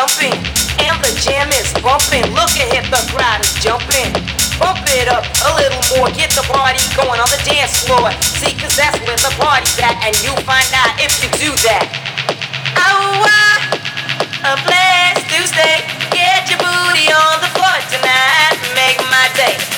thumping and the jam is bumping. Look ahead, the crowd is jumping. Bump it up a little more, get the party going on the dance floor. See, cause that's where the party's at, and you find out if you do that. Oh, ah, a blast Tuesday. Get your booty on the floor tonight, make my day.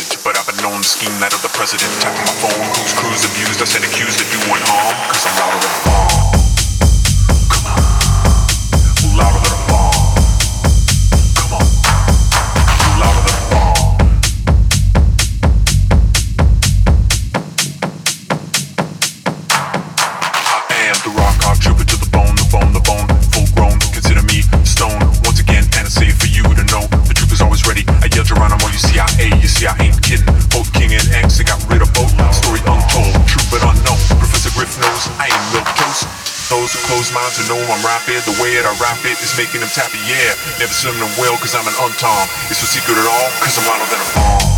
A but I've been known scheme that of the president. Tapping my phone, who's cruise abused. I said accused of doing harm. Cause I'm louder than a bomb. Close to know I'm rapid. The way that I rap it is making them tappy, yeah. Never send them well, cause I'm an untom. It's no secret at all, cause I'm louder than a bomb.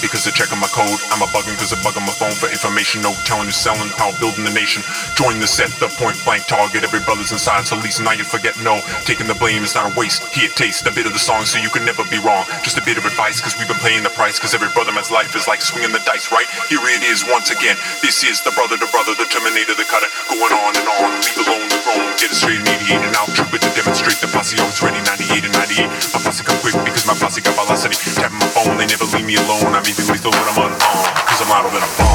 Because they're checking my code. I'm a bugging because they're bugging my phone for information. No telling who's selling, power building the nation. Join the set, the point blank target. Every brother's inside, so least now you forget no. Taking the blame is not a waste. Here, taste a bit of the song so you can never be wrong. Just a bit of advice because we've been paying the price. Because every brother man's life is like swinging the dice, right? Here it is once again. This is the brother, the brother, the terminator, the cutter. Going on me alone. I'm even lethal when I'm unarmed. Cause I'm louder than a bomb.